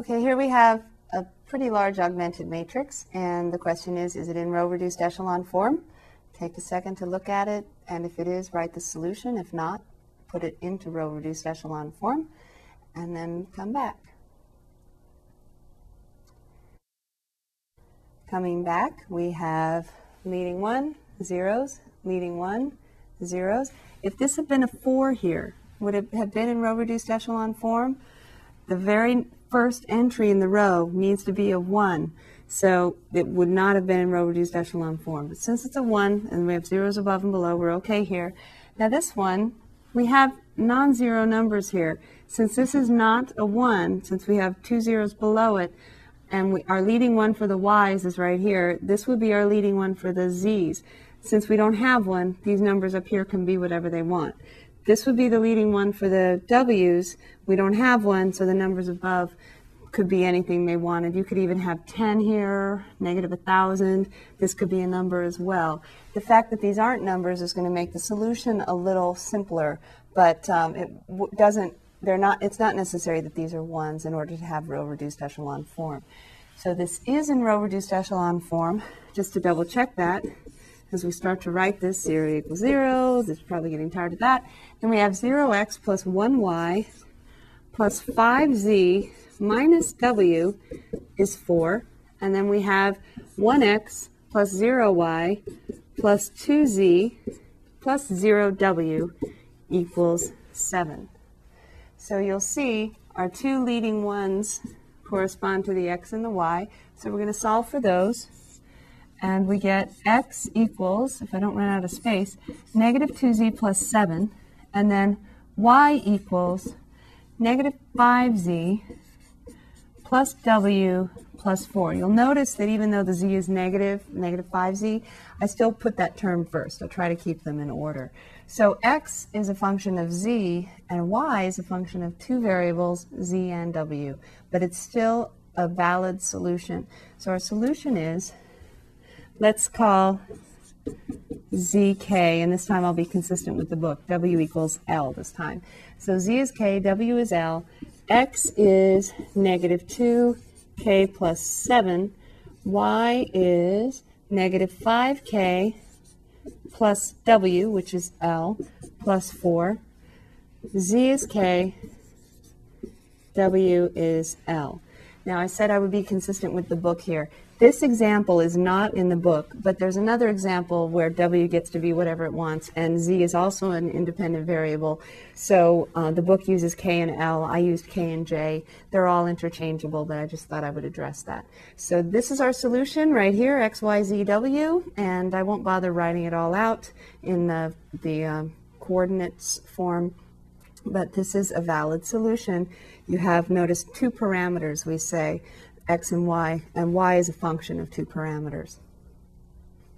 Okay, here we have a pretty large augmented matrix, and the question is, is it in row reduced echelon form? Take a second to look at it, and if it is, write the solution. If not, put it into row reduced echelon form, and then come back. Coming back, we have leading one, zeros, leading one, zeros. If this had been a 4 here, would it have been in row reduced echelon form? The very first entry in the row needs to be a 1. So it would not have been in row reduced echelon form. But since it's a 1 and we have zeros above and below, we're okay here. Now this one, we have non-zero numbers here. Since this is not a 1, since we have two zeros below it, and we, our leading one for the y's is right here, this would be our leading one for the z's. Since we don't have one, these numbers up here can be whatever they want. This would be the leading one for the w's. We don't have one, so the numbers above could be anything they wanted. You could even have 10 here, negative 1,000. This could be a number as well. The fact that these aren't numbers is going to make the solution a little simpler, but um, it doesn't, they're not, it's not necessary that these are ones in order to have row reduced echelon form. So this is in row reduced echelon form. Just to double check that, as we start to write this, 0 equals 0, It's probably getting tired of that. Then we have 0x plus 1y plus 5z minus w is 4. And then we have 1x plus 0y plus 2z plus 0w equals 7. So you'll see our two leading ones correspond to the x and the y. So we're going to solve for those. And we get x equals, if I don't run out of space, negative 2z plus 7. And then y equals negative 5z plus w plus 4. You'll notice that even though the z is negative, negative 5z, I still put that term first. I'll try to keep them in order. So x is a function of z, and y is a function of two variables, z and w. But it's still a valid solution. So our solution is, let's call zk, and this time I'll be consistent with the book. w equals l this time. So z is k, w is l, x is negative 2, k plus 7. y is negative 5k plus w, which is L, plus 4. Z is K, W is L. Now, I said I would be consistent with the book here. This example is not in the book, but there's another example where W gets to be whatever it wants, and Z is also an independent variable. So uh, the book uses K and L. I used K and J. They're all interchangeable, but I just thought I would address that. So this is our solution right here, X, Y, Z, W, and I won't bother writing it all out in the, the uh, coordinates form but this is a valid solution. You have, noticed two parameters we say, x and y, and y is a function of two parameters.